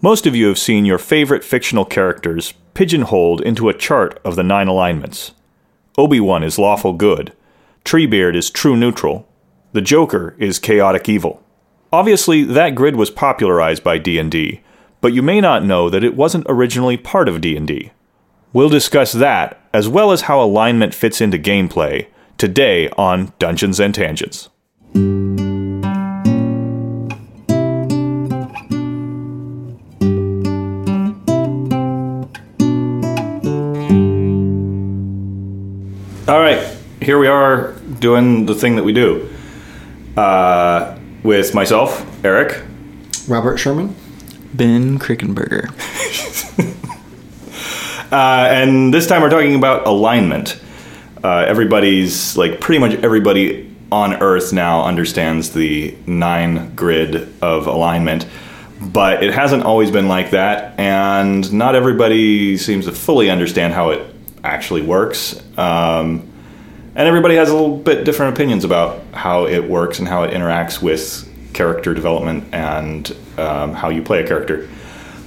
Most of you have seen your favorite fictional characters pigeonholed into a chart of the nine alignments. Obi Wan is lawful good, Treebeard is true neutral, the Joker is chaotic evil. Obviously, that grid was popularized by D&D, but you may not know that it wasn't originally part of D&D. We'll discuss that as well as how alignment fits into gameplay today on Dungeons and Tangents. All right, here we are doing the thing that we do. Uh, with myself, Eric, Robert Sherman. Ben Krickenberger. uh, and this time we're talking about alignment. Uh, everybody's like pretty much everybody on Earth now understands the nine grid of alignment, but it hasn't always been like that, and not everybody seems to fully understand how it actually works. Um, and everybody has a little bit different opinions about how it works and how it interacts with character development and um, how you play a character.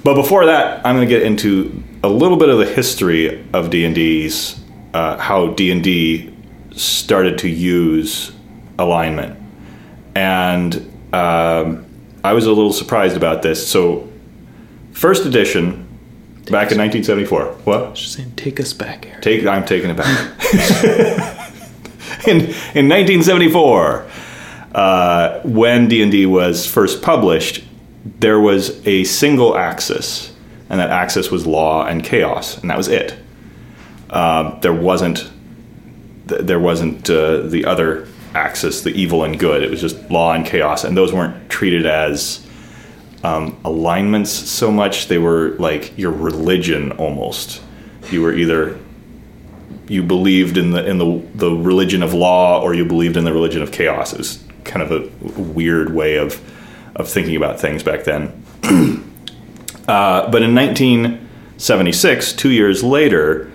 But before that, I'm going to get into a little bit of the history of D and D's, uh, how D and D started to use alignment, and um, I was a little surprised about this. So, first edition back in 1974. What? Just saying, take us back, Eric. Take. I'm taking it back. in, in 1974, uh, when D&D was first published, there was a single axis, and that axis was law and chaos, and that was it. Uh, there wasn't there wasn't uh, the other axis, the evil and good. It was just law and chaos, and those weren't treated as um, alignments so much. They were like your religion almost. You were either you believed in the in the the religion of law or you believed in the religion of chaos. It was kind of a weird way of of thinking about things back then. uh, but in 1976, two years later,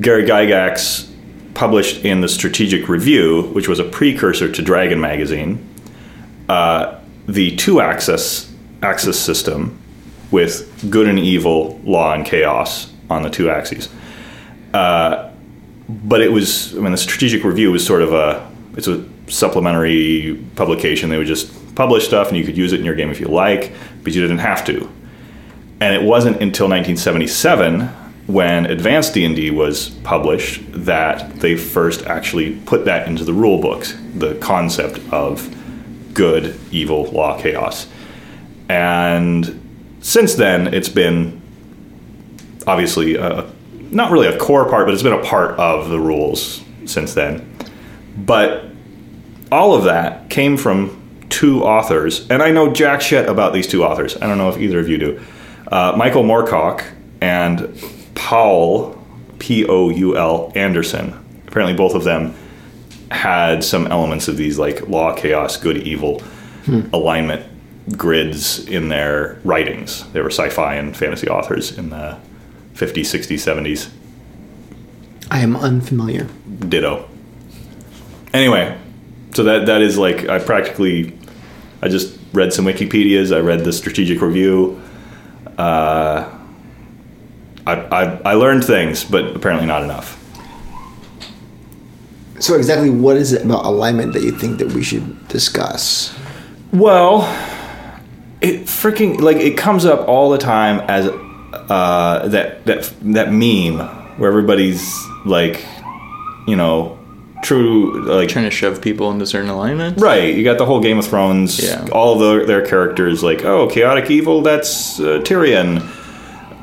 Gary Gygax published in the Strategic Review, which was a precursor to Dragon magazine, uh, the two axis axis system with good and evil, law and chaos on the two axes. Uh, but it was, I mean, the Strategic Review was sort of a, it's a supplementary publication. They would just publish stuff and you could use it in your game if you like, but you didn't have to. And it wasn't until 1977 when Advanced D&D was published that they first actually put that into the rule books, the concept of good, evil, law, chaos. And since then, it's been obviously a, not really a core part, but it's been a part of the rules since then. But all of that came from two authors, and I know jack shit about these two authors. I don't know if either of you do. Uh, Michael Moorcock and Paul P O U L Anderson. Apparently, both of them had some elements of these like law, chaos, good, evil hmm. alignment grids in their writings. They were sci-fi and fantasy authors in the 50s, 60s, 70s. I am unfamiliar. Ditto. Anyway, so that that is like I practically I just read some Wikipedia's. I read the strategic review. Uh, I, I I learned things, but apparently not enough. So exactly, what is it about alignment that you think that we should discuss? Well, it freaking like it comes up all the time as uh, that that that meme where everybody's like, you know, true like trying to shove people into certain alignments. Right. You got the whole Game of Thrones. Yeah. All of the, their characters like, oh, chaotic evil. That's uh, Tyrion.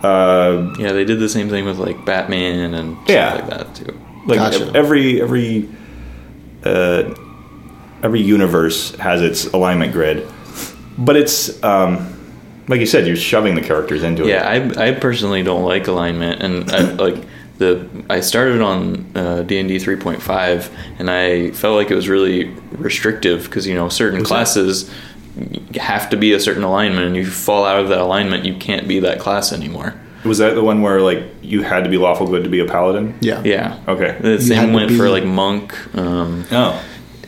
Uh, yeah, they did the same thing with like Batman and yeah. like that too. Like gotcha. every every uh, every universe has its alignment grid, but it's um, like you said, you're shoving the characters into yeah, it. Yeah, I, I personally don't like alignment, and I, like the I started on uh, D and D 3.5, and I felt like it was really restrictive because you know certain was classes that? have to be a certain alignment, and you fall out of that alignment, you can't be that class anymore. Was that the one where like you had to be lawful good to be a paladin? Yeah. Yeah. Okay. The same went be, for like monk. Um, oh.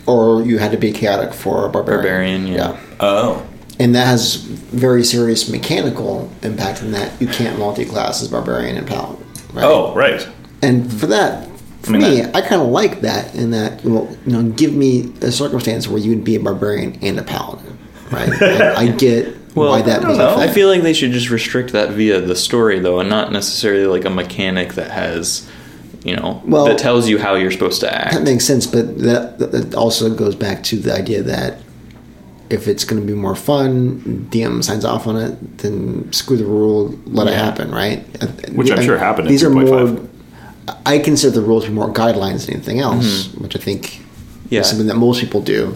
Or you had to be chaotic for a barbarian. Barbarian. Yeah. yeah. Oh. And that has very serious mechanical impact in that you can't multi-class as barbarian and paladin. Right? Oh, right. And for that, for I mean, me, that- I kind of like that in that, well, you know, give me a circumstance where you would be a barbarian and a paladin, right? I, I get Well, why that I was don't know. I feel like they should just restrict that via the story, though, and not necessarily like a mechanic that has, you know, Well- that tells you how you're supposed to act. that makes sense, but that, that also goes back to the idea that if it's going to be more fun, DM signs off on it, then screw the rule, let it happen, right? Which I'm I- sure happened These are 3.5. more. I consider the rules to be more guidelines than anything else, which I think Mm-hmm. Yeah. is something that most people do.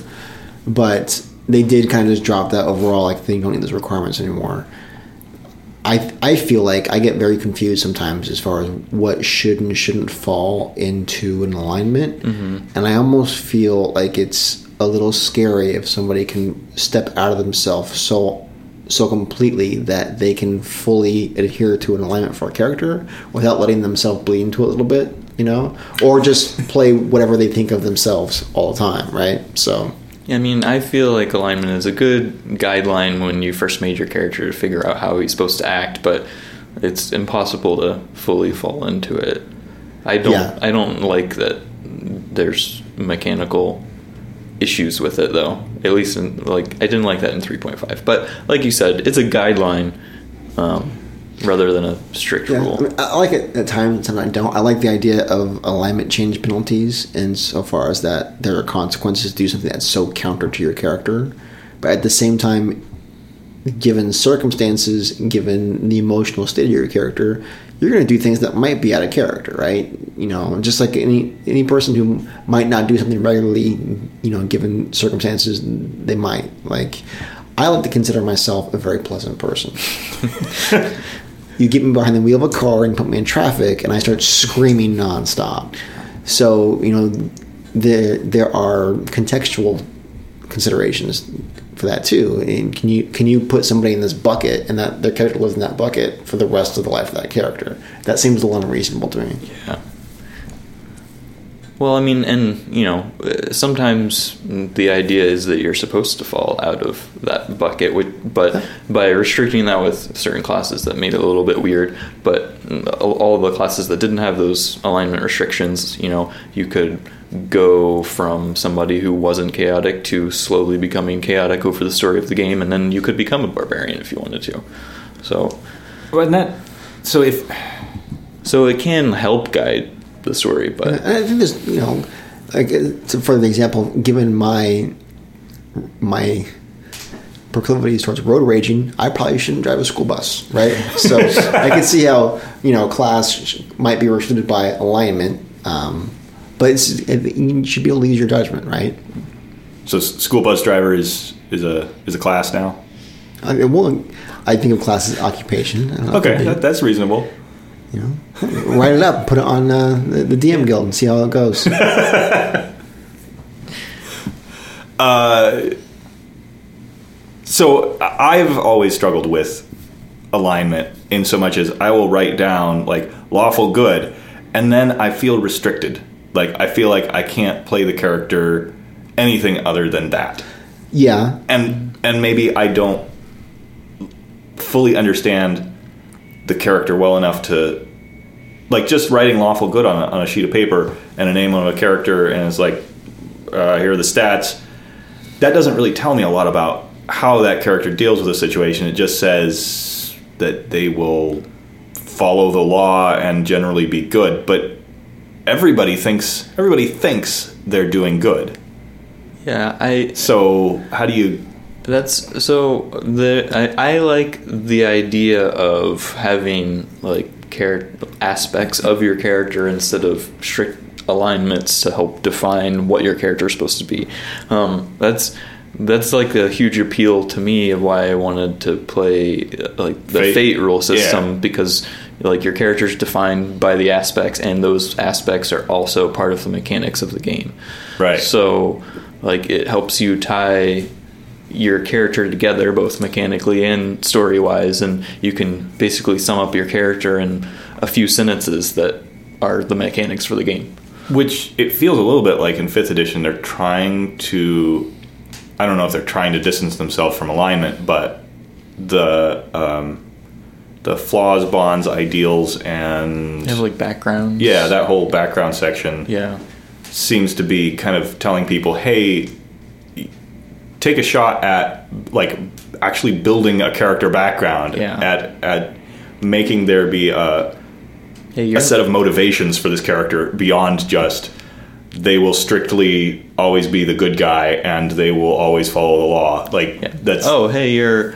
But they did kind of just drop that overall, like they don't need those requirements anymore. I I feel like I get very confused sometimes as far as what should and shouldn't fall into an alignment, and I almost feel like it's a little scary if somebody can step out of themselves so so completely that they can fully adhere to an alignment for a character without letting themselves bleed into it a little bit, you know, or just play whatever they think of themselves all the time, right? So. I mean, I feel like alignment is a good guideline when you first made your character to figure out how he's supposed to act, but it's impossible to fully fall into it. I don't. Yeah. I don't like that. There's mechanical issues with it, though. At least, in, like I didn't like that in 3.5. But like you said, it's a guideline um, rather than a strict Yeah, rule. I, mean, I like it at times, and I don't. I like the idea of alignment change penalties, insofar as that there are consequences to do something that's so counter to your character. But at the same time, given circumstances, given the emotional state of your character, you're going to do things that might be out of character, right? You know, just like any any person who might not do something regularly, you know, given circumstances, they might. Like, I like to consider myself a very pleasant person. you get me behind the wheel of a car and put me in traffic, and I start screaming nonstop. So you know, there there are contextual considerations for that too. And can you can you put somebody in this bucket and that their character lives in that bucket for the rest of the life of that character? That seems a little unreasonable to me. Yeah. Well, I mean, and you know, sometimes the idea is that you're supposed to fall out of that bucket, which, but by restricting that with certain classes, that made it a little bit weird. But all all the classes that didn't have those alignment restrictions, you know, you could go from somebody who wasn't chaotic to slowly becoming chaotic over the story of the game, and then you could become a barbarian if you wanted to. So, Well, and that. So if so it can help guide the story, but. And I think there's, you know, like uh, for the example, given my my proclivities towards road raging, I probably shouldn't drive a school bus, right? So I can see how you know class might be restricted by alignment, um, but it's, it, you should be able to use your judgment, right? so, school bus driver is is a is a class now. I, mean, well, I think of class as occupation. I don't know, Okay, that, that's reasonable. You know, write it up, put it on uh, the, the DM guild, and see how it goes. So I- I've always struggled with alignment in so much as I will write down like lawful good, and then I feel restricted. Like I feel like I can't play the character anything other than that, yeah, and and maybe I don't fully understand the character well enough to like just writing lawful good on a, on a sheet of paper and a name on a character and it's like uh, here are the stats that doesn't really tell me a lot about how that character deals with a situation. It just says that they will follow the law and generally be good but everybody thinks everybody thinks they're doing good. Yeah, I so how do you That's so the I, I like the idea of having like char- aspects of your character instead of strict alignments to help define what your character is supposed to be. Um, that's that's like a huge appeal to me of why I wanted to play uh, like the Fate. fate, rule system Yeah. because like your character is defined by the aspects and those aspects are also part of the mechanics of the game. Right. So like it helps you tie your character together both mechanically and story wise and you can basically sum up your character in a few sentences that are the mechanics for the game. Which it feels a little bit like in fifth edition, they're trying to I don't know if they're trying to distance themselves from alignment, but the um, the flaws, bonds, ideals, and have like backgrounds. yeah, that whole background section Yeah. seems to be kind of telling people, hey, take a shot at like actually building a character background, Yeah. at at making there be a, Hey, a set of motivations for this character beyond just they will strictly always be the good guy and they will always follow the law. Like that's oh hey you're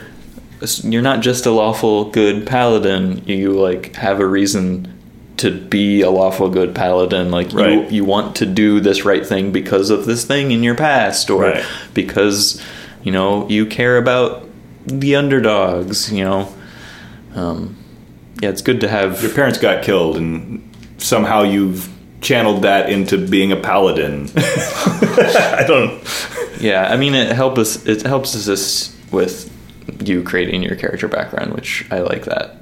you're not just a lawful good paladin you like have a reason to be a lawful good paladin like you you want to do this right thing because of this thing in your past or Right. because you know you care about the underdogs you know um, yeah it's good to have your parents got killed and somehow you've channeled that into being a paladin. I don't yeah i mean it helps us it helps us with you creating your character background which i like that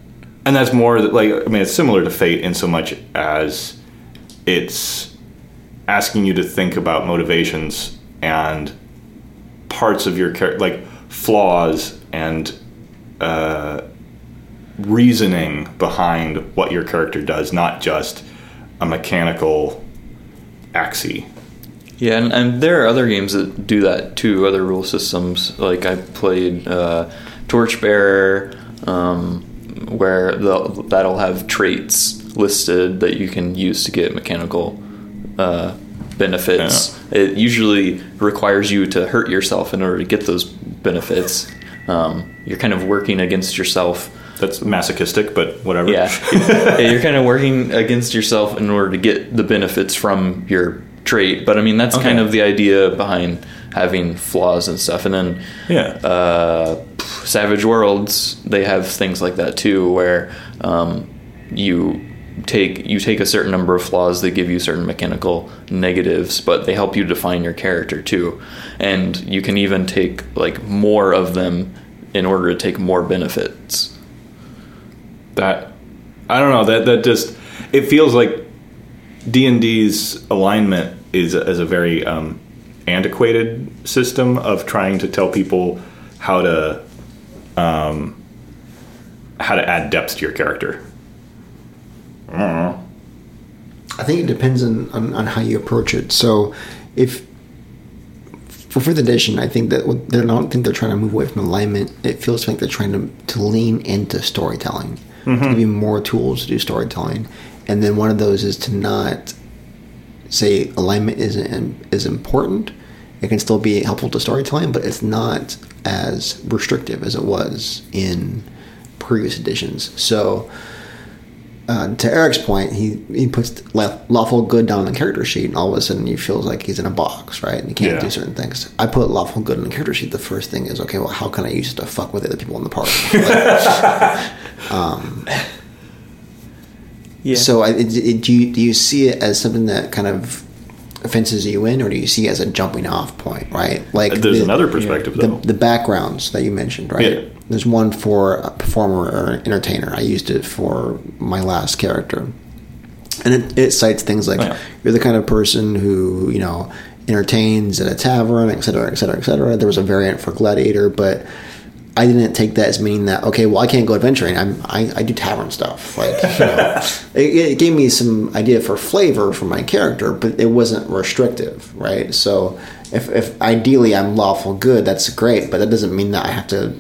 and that's more like I mean it's similar to Fate in so much as it's asking you to think about motivations and parts of your character, like flaws and uh, reasoning behind what your character does, not just a mechanical axie. Yeah, and, and there are other games that do that too. Other rule systems, like I played uh, Torchbearer, um, where that'll have traits listed that you can use to get mechanical uh, benefits. It usually requires you to hurt yourself in order to get those benefits. Um, you're kind of working against yourself. That's masochistic, but whatever. Yeah, Yeah, you're kind of working against yourself in order to get the benefits from your trait. But I mean, that's kind of the idea behind having flaws and stuff. And then yeah. uh, Savage Worlds, they have things like that too, where um, you take you take a certain number of flaws that give you certain mechanical negatives, but they help you define your character too. And you can even take like more of them in order to take more benefits. that I don't know that that just it feels like D and D's alignment is is a very um, antiquated system of trying to tell people how to um, how to add depth to your character. I don't know. I think it depends on, on, on how you approach it. So, if for fifth edition, I think that what- they're not think they're trying to move away from alignment. It feels like they're trying to, to lean into storytelling, to give you more tools to do storytelling, and then one of those is to not say alignment isn't is important. It can still be helpful to storytelling, but it's not as restrictive as it was in previous editions. So uh, to Eric's point, he he puts lawful good down on the character sheet, and all of a sudden he feels like he's in a box, right? And he can't Yeah. do certain things. I put lawful good on the character sheet. The first thing is, okay, well, how can I use it to fuck with the other people in the party? Like, Yeah. So, I, it, it, do you do you see it as something that kind of fences you in, or do you see as a jumping off point, right? Like There's the- another perspective the, though. the backgrounds that you mentioned, right? Yeah. There's one for a performer or entertainer. I used it for my last character. And it, it cites things like Oh, yeah. you're the kind of person who, you know, entertains at a tavern, et cetera, et cetera, et cetera. There was a variant for gladiator, but I didn't take that as meaning that okay, well, I can't go adventuring. I'm I, I do tavern stuff. Like you know, it, it gave me some idea for flavor for my character, but it wasn't restrictive, right? So if if ideally I'm lawful good, that's great, but that doesn't mean that I have to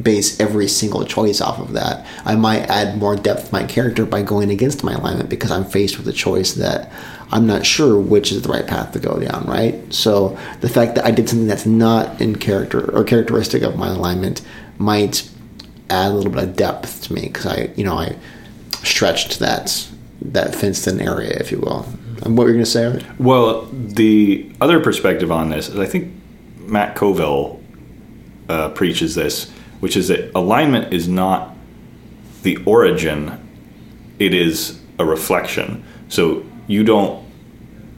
base every single choice off of that. I might add more depth to my character by going against my alignment because I'm faced with a choice that I'm not sure which is the right path to go down, right? So the fact that I did something that's not in character or characteristic of my alignment might add a little bit of depth to me because I, you know, I stretched that that fenced in area, if you will. And what were you going to say? Well, the other perspective on this is I think Matt Colville uh, preaches this, which is that alignment is not the origin, it is a reflection. So you don't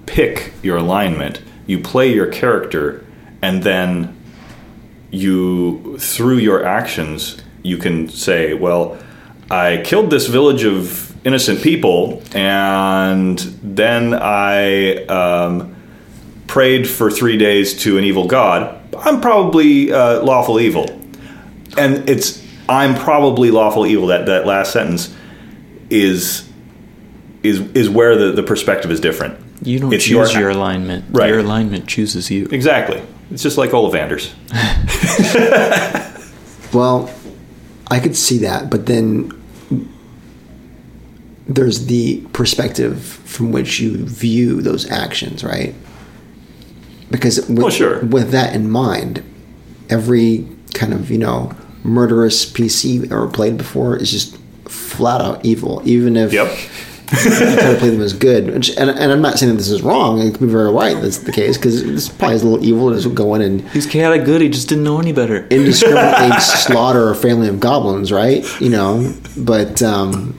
pick your alignment, you play your character, and then you, through your actions, you can say, well, I killed this village of innocent people, and then I um, prayed for three days to an evil god. I'm probably uh, lawful evil, and it's I'm probably lawful evil. That that last sentence is is is where the, the perspective is different. You don't It's choose your- your, alignment. Right. Your alignment chooses you. Exactly. It's just like Ollivanders. Well, I could see that, but then there's the perspective from which you view those actions, right? Because with, Well, sure. with that in mind, every kind of you know murderous PC ever played before is just flat out evil, even if Yep. you try to play them as good. Which, and, and I'm not saying that this is wrong. It could be very right that's the case because this probably is a little evil to just go in and He's chaotic good. He just didn't know any better. indiscriminately slaughter a family of goblins, right? You know, but um,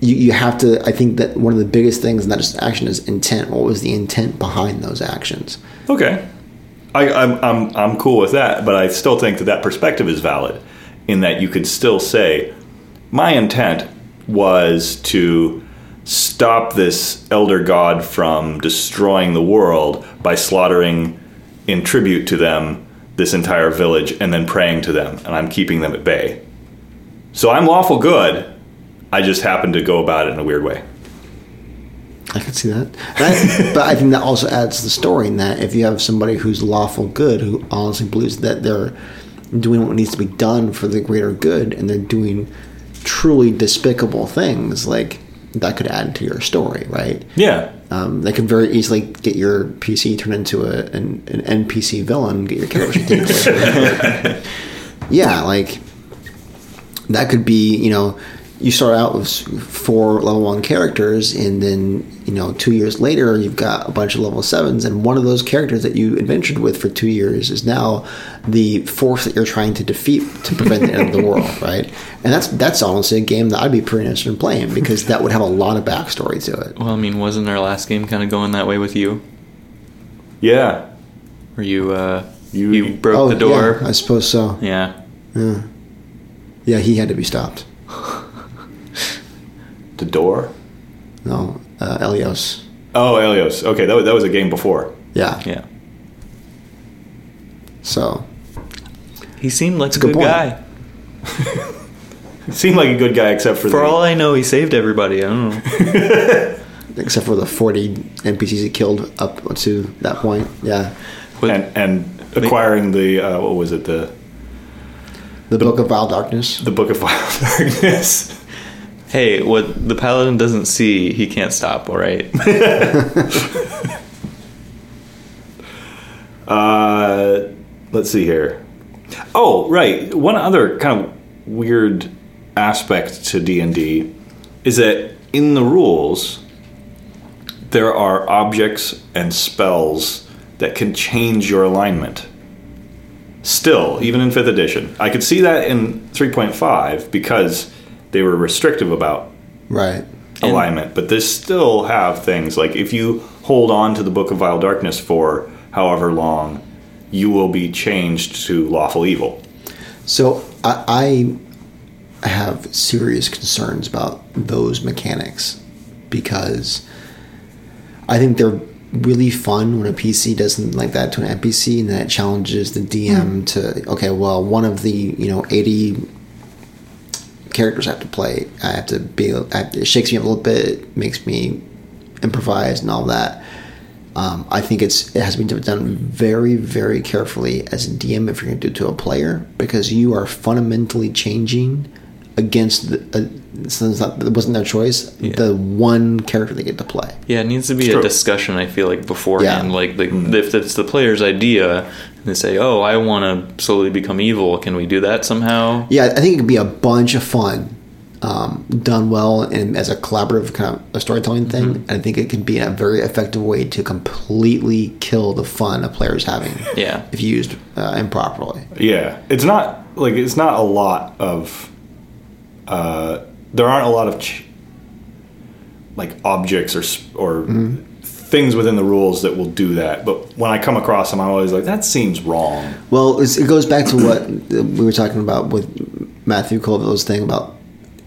you you have to. I think that one of the biggest things, not just action, is intent. What was the intent behind those actions? Okay. I, I'm, I'm, I'm cool with that, but I still think that that perspective is valid in that you could still say, my intent was to stop this elder god from destroying the world by slaughtering in tribute to them this entire village and then praying to them, and I'm keeping them at bay. So I'm lawful good. I just happen to go about it in a weird way. I can see that, I- but I think that also adds to the story in that if you have somebody who's lawful good, who honestly believes that they're doing what needs to be done for the greater good, and they're doing truly despicable things, like that could add to your story, right? Yeah. Um, they could very easily get your PC turned into a, an, an NPC villain, get your character yeah, like that could be. You know, you start out with four level one characters, and then you know two years later you've got a bunch of level sevens, and one of those characters that you adventured with for two years is now the force that you're trying to defeat to prevent the end of the world, right? And that's that's honestly a game that I'd be pretty interested in playing because that would have a lot of backstory to it. Well, I mean, wasn't our last game kind of going that way with you? Yeah. Where you uh, You- you, broke the door? Oh, Yeah, I suppose so. Yeah. Yeah. Yeah, he had to be stopped. The door? No, uh, Elios. Oh, Elios. Okay, that was, that was a game before. Yeah. Yeah. So He seemed like a a good good, guy. He seemed like a good guy, except for, For the, all I know, he saved everybody. I don't know. except for the forty NPCs he killed up to that point. Yeah. And and acquiring the uh, what was it the The Book of Vile Darkness. the Book of Wild Darkness. Hey, what the paladin doesn't see, he can't stop. All right. Uh, let's see here. Oh, right. One other kind of weird aspect to D and D is that in the rules there are objects and spells that can change your alignment. Still, even in fifth edition, I could see that in three point five because they were restrictive about Right. alignment, but they still have things like if you hold on to the Book of Vile Darkness for however long, you will be changed to lawful evil. So I, I have serious concerns about those mechanics because I think they're really fun when a PC does something like that to an NPC and then it challenges the DM mm. to okay, well, one of the you know eighty characters I have to play, I have to be, have to, it shakes me up a little bit, makes me improvise and all that. Um, I think it's it has been done very very carefully as a DM if you're going to do it to a player because you are fundamentally changing against the. Uh, so it's not, it wasn't their choice. Yeah. The one character they get to play. Yeah, it needs to be It's a true. discussion. I feel like beforehand, Yeah. like the, if it's the player's idea, and they say, "Oh, I want to slowly become evil. Can we do that somehow?" Yeah, I think it could be a bunch of fun, um, done well and as a collaborative kind of a storytelling thing. Mm-hmm. I think it can be a very effective way to completely kill the fun a player's having. Yeah. if used uh, improperly. Yeah, it's not like it's not a lot of. Uh, there aren't a lot of ch- like objects or or things within the rules that will do that. But when I come across them, I'm always like, that seems wrong. Well, it's, it goes back to what we were talking about with Matthew Colville's thing about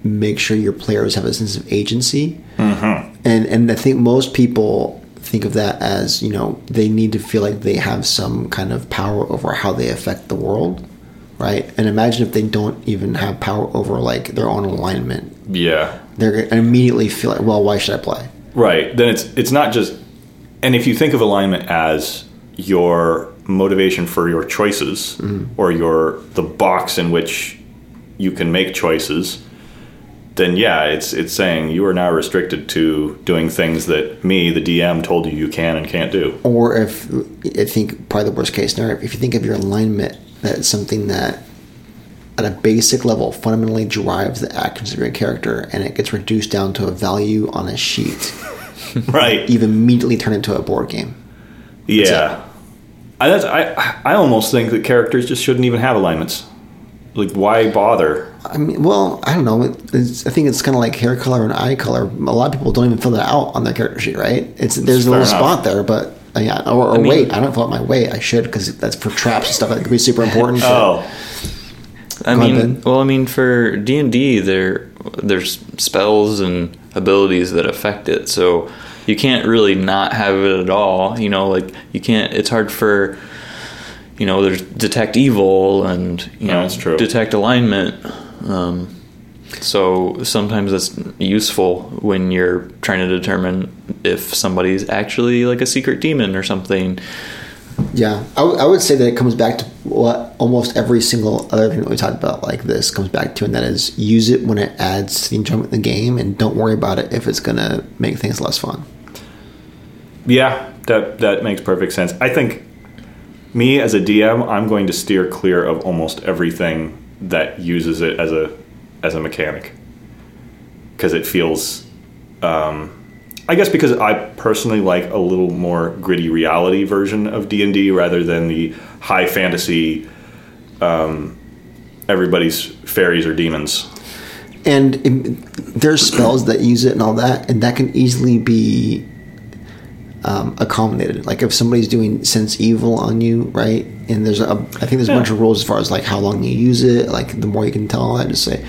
make sure your players have a sense of agency. And and I think most people think of that as you know they need to feel like they have some kind of power over how they affect the world, right? And imagine if they don't even have power over like their own alignment. Yeah. They're gonna immediately feel like, well, why should I play? Right. Then it's it's not just and if you think of alignment as your motivation for your choices mm-hmm. or your the box in which you can make choices, then yeah, it's it's saying you are now restricted to doing things that me, the DM, told you you can and can't do. Or if I think probably the worst case scenario, if you think of your alignment, that's something that at a basic level fundamentally drives the actions of your character and it gets reduced down to a value on a sheet. Right. You've immediately turned into a board game. Yeah. I, that's, I I almost think that characters just shouldn't even have alignments. Like why bother? I mean, well, I don't know. It's, I think it's kind of like hair color and eye color. A lot of people don't even fill that out on their character sheet, right? It's there's a little enough. spot there, but yeah, or, or mean- weight. I don't fill out my weight. I should because that's for traps and stuff. That could be super important. but- Oh. I Go mean, Ben. well, I mean, for D and D, there there's spells and abilities that affect it, so you can't really not have it at all. You know, like you can't. It's hard for you know, there's detect evil and you Yeah, know, that's true. detect alignment. Um, so sometimes that's useful when you're trying to determine if somebody's actually like a secret demon or something. Yeah, I, w- I would say that it comes back to what almost every single other thing that we talked about like this comes back to, and that is use it when it adds to the enjoyment of the game, and don't worry about it if it's going to make things less fun. Yeah, that that makes perfect sense. I think me as a DM, I'm going to steer clear of almost everything that uses it as a as a mechanic because it feels. Um, I guess because I personally like a little more gritty reality version of D and D rather than the high fantasy. Um, everybody's fairies or demons. And it, there's spells that use it and all that, and that can easily be um, accommodated. Like if somebody's doing sense evil on you, right? And there's a, I think there's a bunch of rules as far as like how long you use it. Like the more you can tell all that, just say,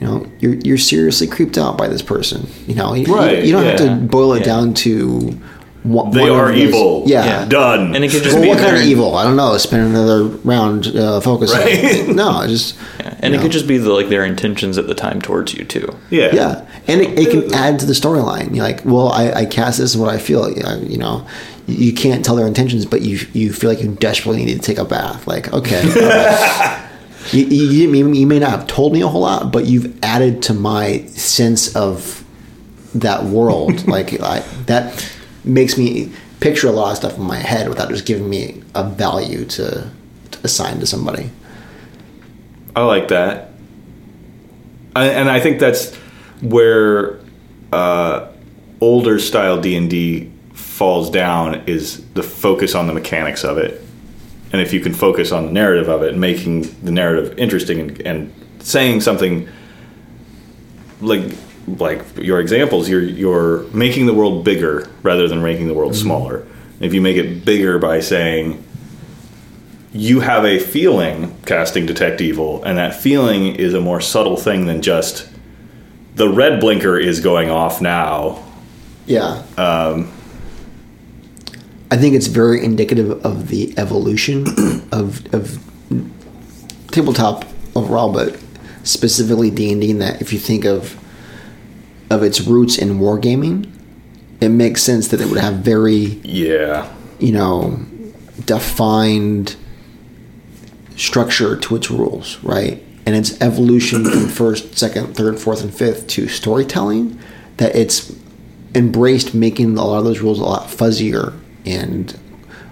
you know, you're you're seriously creeped out by this person. You know, you, you- Right, you, don't have to boil it yeah. down to. What, They one of are those- evil. Yeah. Yeah. Done. And it could just Well, be what kind of evil? I don't know. Spend another round uh, focusing. Right. No, just And you it could just be the, like their intentions at the time towards you too. yeah. Yeah, and it, it can add to the storyline. You're like, well, I, I cast this is what I feel. You know, you know, you can't tell their intentions, but you you feel like you desperately need to take a bath. Like, okay, all right. you, you, you, may- you may not have told me a whole lot, but you've added to my sense of that world. like, I, that makes me picture a lot of stuff in my head without just giving me a value to, to assign to somebody. I like that, I, and I think that's where uh, older style D and D falls down is the focus on the mechanics of it, and if you can focus on the narrative of it and making the narrative interesting and, and saying something like like your examples, you're you're making the world bigger rather than making the world smaller. If you make it bigger by saying you have a feeling casting detect evil and that feeling is a more subtle thing than just the red blinker is going off now Yeah. Um, I think it's very indicative of the evolution of of tabletop overall, but specifically D and D. In that, if you think of of its roots in wargaming, it makes sense that it would have very yeah you know defined structure to its rules, right? And its evolution from first, second, third, fourth, and fifth to storytelling, that it's embraced making a lot of those rules a lot fuzzier and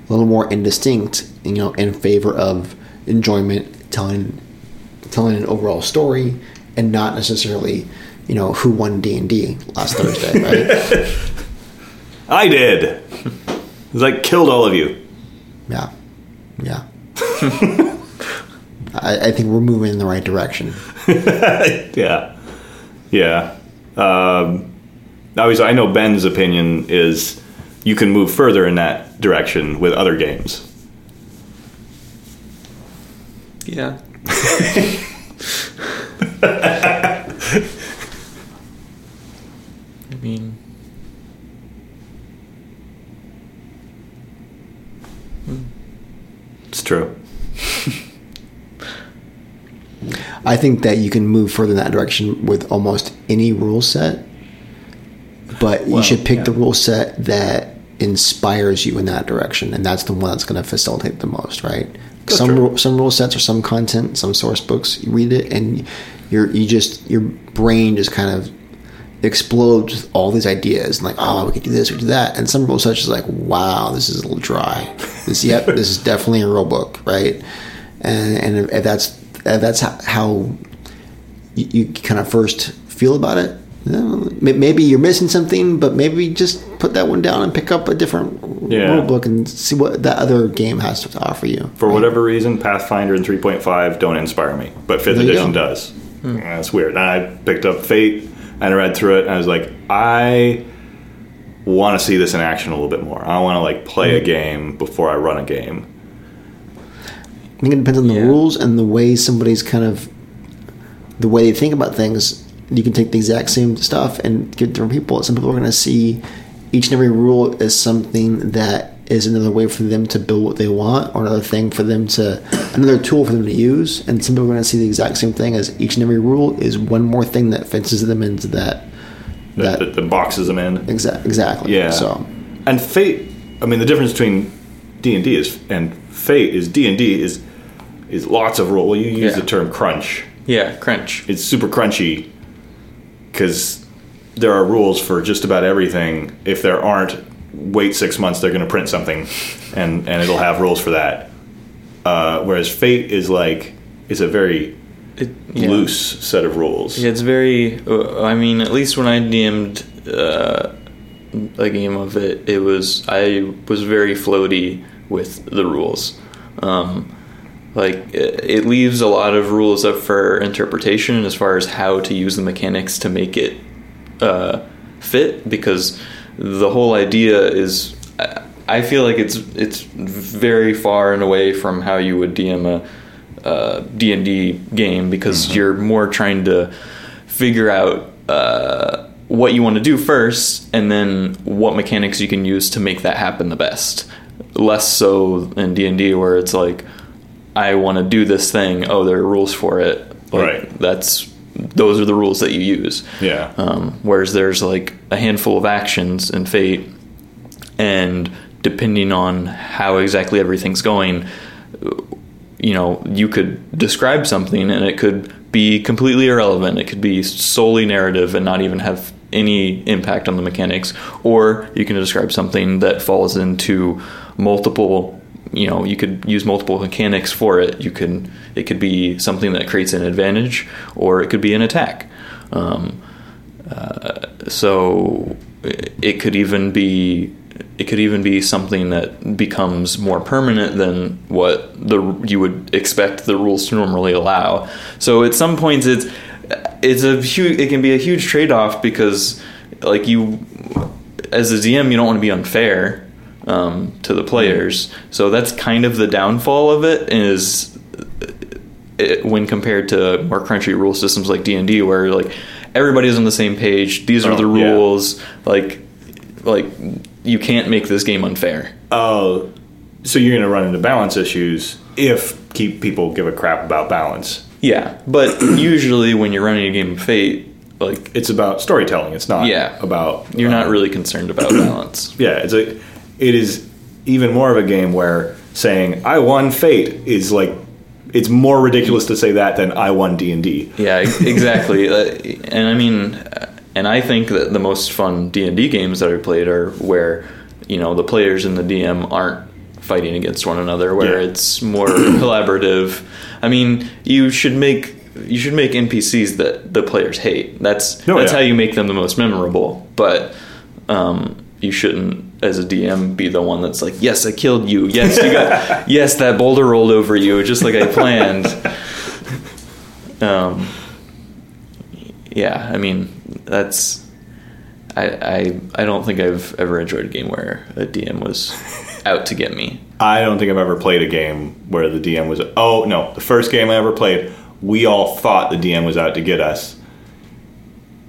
a little more indistinct, you know, in favor of enjoyment, telling telling an overall story, and not necessarily, you know, who won D and D last Thursday, right? i did it's like killed all of you Yeah, yeah. I, I think we're moving in the right direction. yeah yeah um, obviously i know ben's opinion is you can move further in that direction with other games. Yeah. I mean, hmm. it's true. I think that you can move further in that direction with almost any rule set, but well, you should pick yeah. the rule set that inspires you in that direction, and that's the one that's going to facilitate the most, right? That's some true. some rule sets or some content, some source books, you read it, and you're you just your brain just kind of explodes with all these ideas and like, oh, we could do this, we could do that, and some rule sets is like, wow, this is a little dry. This, yep, this is definitely a rule book, right? And and if, if that's if that's how, how you, you kind of first feel about it. May- Maybe you're missing something, but maybe just put that one down and pick up a different Yeah. rule book and see what that other game has to offer you. For whatever reason, Pathfinder and 3.5 don't inspire me, but 5th edition go. does. Hmm. Yeah, That's weird. And I picked up Fate and I read through it and I was like, I want to see this in action a little bit more. I want to like play a hmm. game before I run a game. I think it depends on the Yeah. rules and the way somebody's kind of the way they think about things. You can take the exact same stuff and give it different people. Some people are going to see each and every rule as something that is another way for them to build what they want, or another thing for them to another tool for them to use. And some people are going to see the exact same thing as each and every rule is one more thing that fences them into that. That, That that, that boxes them in. exact exactly. Yeah. So And Fate, I mean, the difference between D and D is and Fate is D and D is is lots of rule. Well, you use Yeah. the term crunch. Yeah, crunch. It's super crunchy because there are rules for just about everything. If there aren't, wait six months. They're going to print something, and and it'll have rules for that. Uh, whereas Fate is like is a very It, yeah. loose set of rules. Yeah, it's very. uh, I mean, at least when I DM'd uh, a game of it, it was I was very floaty with the rules. Um, like it, leaves a lot of rules up for interpretation as far as how to use the mechanics to make it uh, fit, because the whole idea is. I- feel like it's it's very far and away from how you would DM a uh, D and D game because you're more trying to figure out uh, what you want to do first, and then what mechanics you can use to make that happen the best. Less so in D and D where it's like, I want to do this thing. Oh, there are rules for it. Like, Right. That's those are the rules that you use. Yeah. Um, whereas there's like a handful of actions in Fate, and depending on how exactly everything's going, you know, you could describe something and it could be completely irrelevant. It could be solely narrative and not even have any impact on the mechanics. Or you can describe something that falls into multiple. You know, you could use multiple mechanics for it. You can. It could be something that creates an advantage, or it could be an attack. Um, uh, so it could even be it could even be something that becomes more permanent than what the you would expect the rules to normally allow. So at some points it's it's a huge it can be a huge trade off because like you as a DM you don't want to be unfair um, to the players. So that's kind of the downfall of it is it, when compared to more crunchy rule systems like D and D, where like everybody's on the same page. These are Oh, the yeah. rules. Like, like you can't make this game unfair. Oh, so you're going to run into balance issues if keep people give a crap about balance. Yeah, but usually when you're running a game of Fate, like It's about storytelling. It's not Yeah. about you're not uh, really concerned about balance. Yeah, it's a it is even more of a game where saying I won Fate is like it's more ridiculous to say that than I won D and D. Yeah, exactly. Uh, and I mean, uh, and I think that the most fun D and D games that I played are where you know the players and the DM aren't fighting against one another, where Yeah. it's more collaborative. I mean, you should make you should make NPCs that the players hate. That's Oh, that's yeah. how you make them the most memorable. But um, you shouldn't, as a DM, be the one that's like, "Yes, I killed you. Yes, you got. yes, that boulder rolled over you, just like I planned." Um, yeah, I mean that's. I, I I don't think I've ever enjoyed a game where a DM was out to get me. I don't think I've ever played a game where the DM was oh no, the first game I ever played, we all thought the DM was out to get us.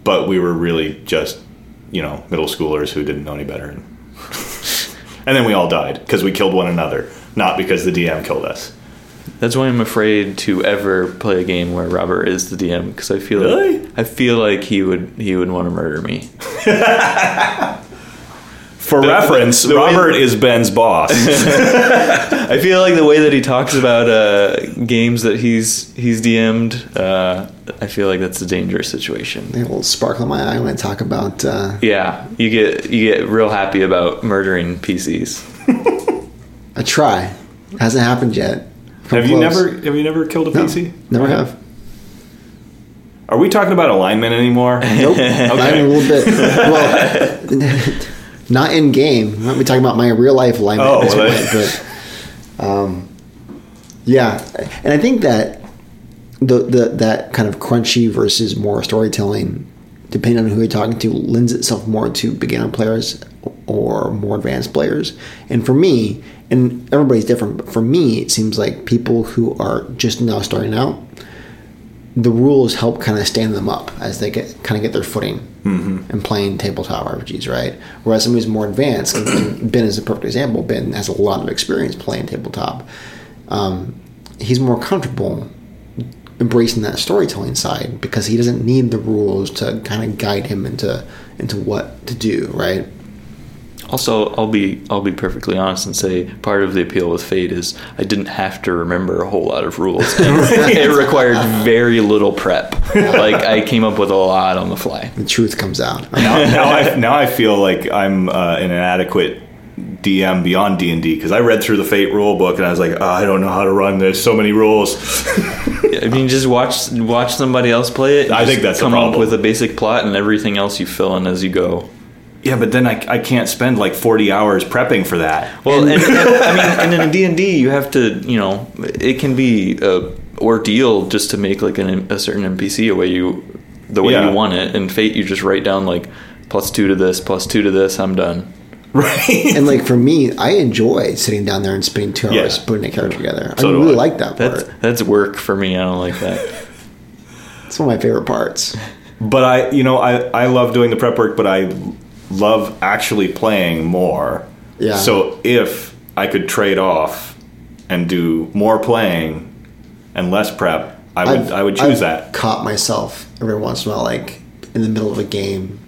But we were really just, you know, middle schoolers who didn't know any better. And then we all died because we killed one another, not because the DM killed us. That's why I'm afraid to ever play a game where Robert is the DM because I feel Really? like I feel like he would he would want to murder me. For reference, the way- Robert is Ben's boss. I feel like the way that he talks about uh, games that he's he's DM'd, uh, I feel like that's a dangerous situation. A little sparkle in my eye when I talk about. Uh, Yeah, you get you get real happy about murdering PCs. a try hasn't happened yet. Come have you never have you never killed a No, PC? Never have. Are we talking about alignment anymore? Nope. Not even a little bit. Well, not in game. I'm not talking about my real life life Oh, well, but um, yeah, and I think that the the that kind of crunchy versus more storytelling, depending on who you're talking to, lends itself more to beginner players or more advanced players. And for me, and everybody's different, but for me, it seems like people who are just now starting out the rules help kind of stand them up as they get kind of get their footing and playing tabletop RPGs, right? Whereas somebody who's more advanced, Ben is a perfect example. Ben has a lot of experience playing tabletop. Um, he's more comfortable embracing that storytelling side because he doesn't need the rules to kind of guide him into into what to do, right? Also, I'll be I'll be perfectly honest and say part of the appeal with Fate is I didn't have to remember a whole lot of rules. it required very little prep. Like I came up with a lot on the fly. The truth comes out. now, now I now I feel like I'm uh, an inadequate DM beyond D and D because I read through the Fate rule book and I was like, oh, I don't know how to run. There's so many rules. I mean, just watch watch somebody else play it. I think that's the come up with a basic plot and everything else you fill in as you go. Yeah, but then I, I can't spend like 40 hours prepping for that. Well, and, and, I mean, and in D&D, you have to, you know, it can be a ordeal just to make like an, a certain NPC a way you, the way Yeah. you want it. In Fate, you just write down like plus two to this, plus two to this. I'm done. Right. and like for me, I enjoy sitting down there and spending two Yeah. hours putting a character together. So I really I. like that part. That's that's work for me. I don't like that. It's one of my favorite parts. But I, you know, I, I love doing the prep work, but I love actually playing more. Yeah. So if I could trade off and do more playing and less prep, I would I've- I would choose I've that. Caught myself every once in a while, like in the middle of a game,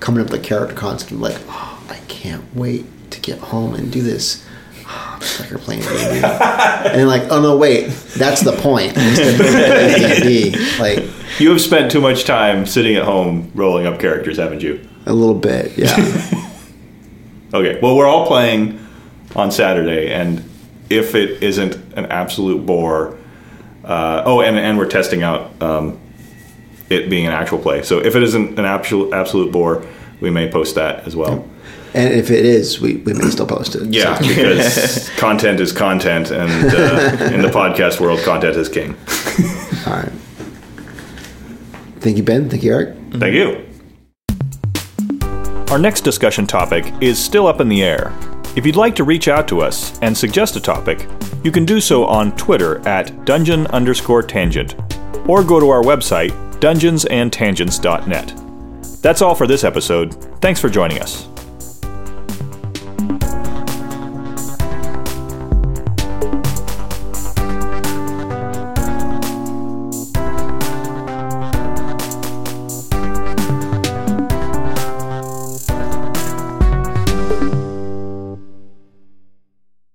coming up with a character concept. Like, oh, I can't wait to get home and do this. Ah, I'm like you're playing D&D. and like, oh no, wait, that's the point. Instead of playing D&D, like You have spent too much time sitting at home rolling up characters, haven't you? A little bit, yeah. Okay. Well, we're all playing on Saturday, and if it isn't an absolute bore, uh, oh, and and we're testing out um, it being an actual play. So if it isn't an absolute absolute bore, we may post that as well. and if it is, we, we may still post it. Yeah, So, because content is content, and uh, in the podcast world, content is king. all right. Thank you, Ben. Thank you, Eric. Thank you. Our next discussion topic is still up in the air. If you'd like to reach out to us and suggest a topic, you can do so on Twitter at dungeon underscore tangent, or go to our website, dungeonsandtangents.net. That's all for this episode. Thanks for joining us.